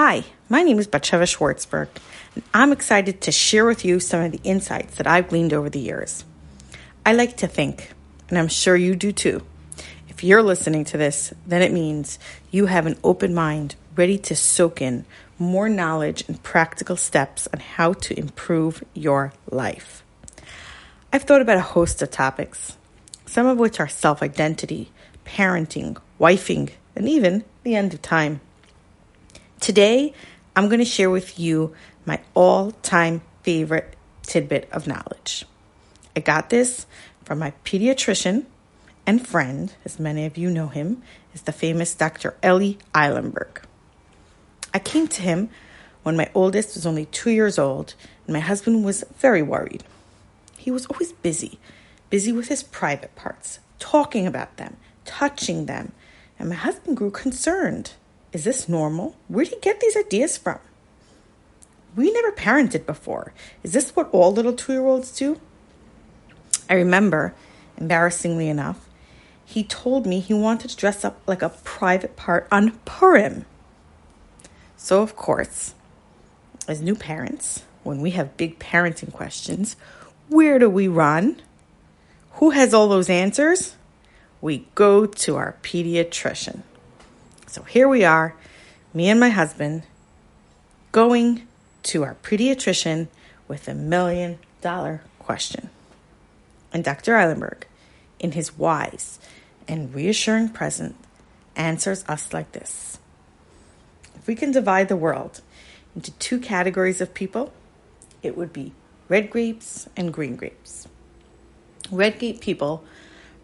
Hi, my name is Batsheva Schwartzberg, and I'm excited to share with you some of the insights that I've gleaned over the years. I like to think, and I'm sure you do too. If you're listening to this, then it means you have an open mind ready to soak in more knowledge and practical steps on how to improve your life. I've thought about a host of topics, some of which are self identity, parenting, wifing, and even the end of time. Today, I'm going to share with you my all time favorite tidbit of knowledge. I got this from my pediatrician and friend, as many of you know him, is the famous Dr. Ellie Eilenberg. I came to him when my oldest was only two years old and my husband was very worried. He was always busy, busy with his private parts, talking about them, touching them, and my husband grew concerned. Is this normal? Where did he get these ideas from? We never parented before. Is this what all little two year olds do? I remember, embarrassingly enough, he told me he wanted to dress up like a private part on Purim. So, of course, as new parents, when we have big parenting questions, where do we run? Who has all those answers? We go to our pediatrician. So here we are, me and my husband, going to our pediatrician with a million dollar question. And Dr. Eilenberg, in his wise and reassuring presence, answers us like this If we can divide the world into two categories of people, it would be red grapes and green grapes. Red grape people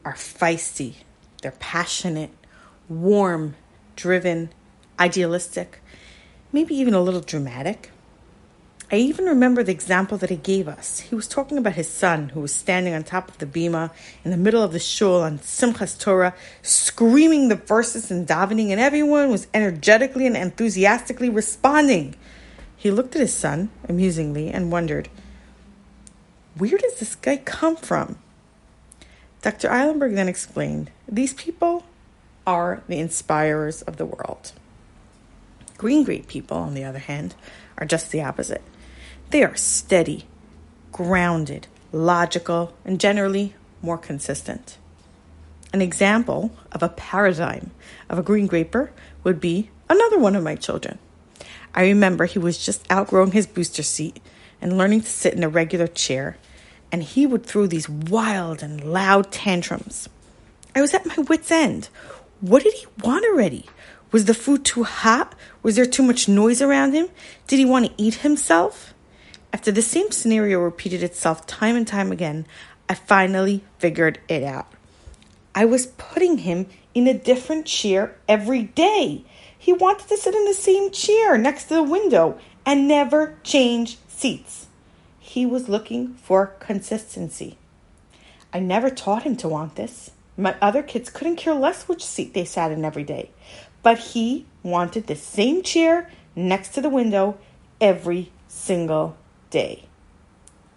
are feisty, they're passionate, warm, driven, idealistic, maybe even a little dramatic. I even remember the example that he gave us. He was talking about his son who was standing on top of the bima in the middle of the shul on Simchas Torah, screaming the verses and davening, and everyone was energetically and enthusiastically responding. He looked at his son amusingly and wondered, Where does this guy come from? Dr. Eilenberg then explained, These people are the inspirers of the world. Green grape people, on the other hand, are just the opposite. They are steady, grounded, logical, and generally more consistent. An example of a paradigm of a green graper would be another one of my children. I remember he was just outgrowing his booster seat and learning to sit in a regular chair, and he would throw these wild and loud tantrums. I was at my wits' end. What did he want already? Was the food too hot? Was there too much noise around him? Did he want to eat himself? After the same scenario repeated itself time and time again, I finally figured it out. I was putting him in a different chair every day. He wanted to sit in the same chair next to the window and never change seats. He was looking for consistency. I never taught him to want this. My other kids couldn't care less which seat they sat in every day, but he wanted the same chair next to the window every single day.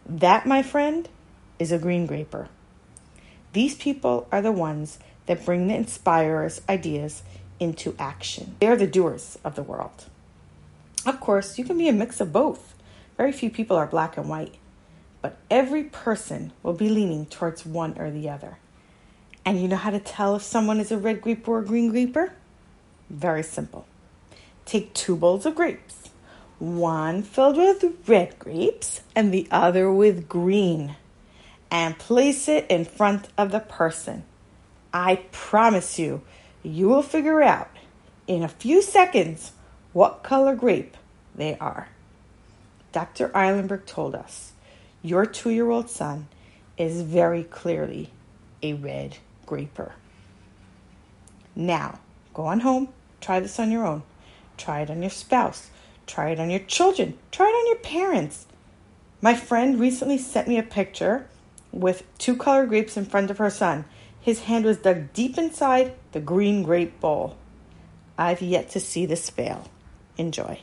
That, my friend, is a green graper. These people are the ones that bring the inspirers' ideas into action. They are the doers of the world. Of course, you can be a mix of both. Very few people are black and white, but every person will be leaning towards one or the other. And you know how to tell if someone is a red grape or a green graper? Very simple. Take two bowls of grapes, one filled with red grapes and the other with green, and place it in front of the person. I promise you, you will figure out in a few seconds what color grape they are. Dr. Eilenberg told us your two year old son is very clearly a red graper. Now, go on home, try this on your own. Try it on your spouse. Try it on your children. Try it on your parents. My friend recently sent me a picture with two colored grapes in front of her son. His hand was dug deep inside the green grape bowl. I've yet to see this fail. Enjoy.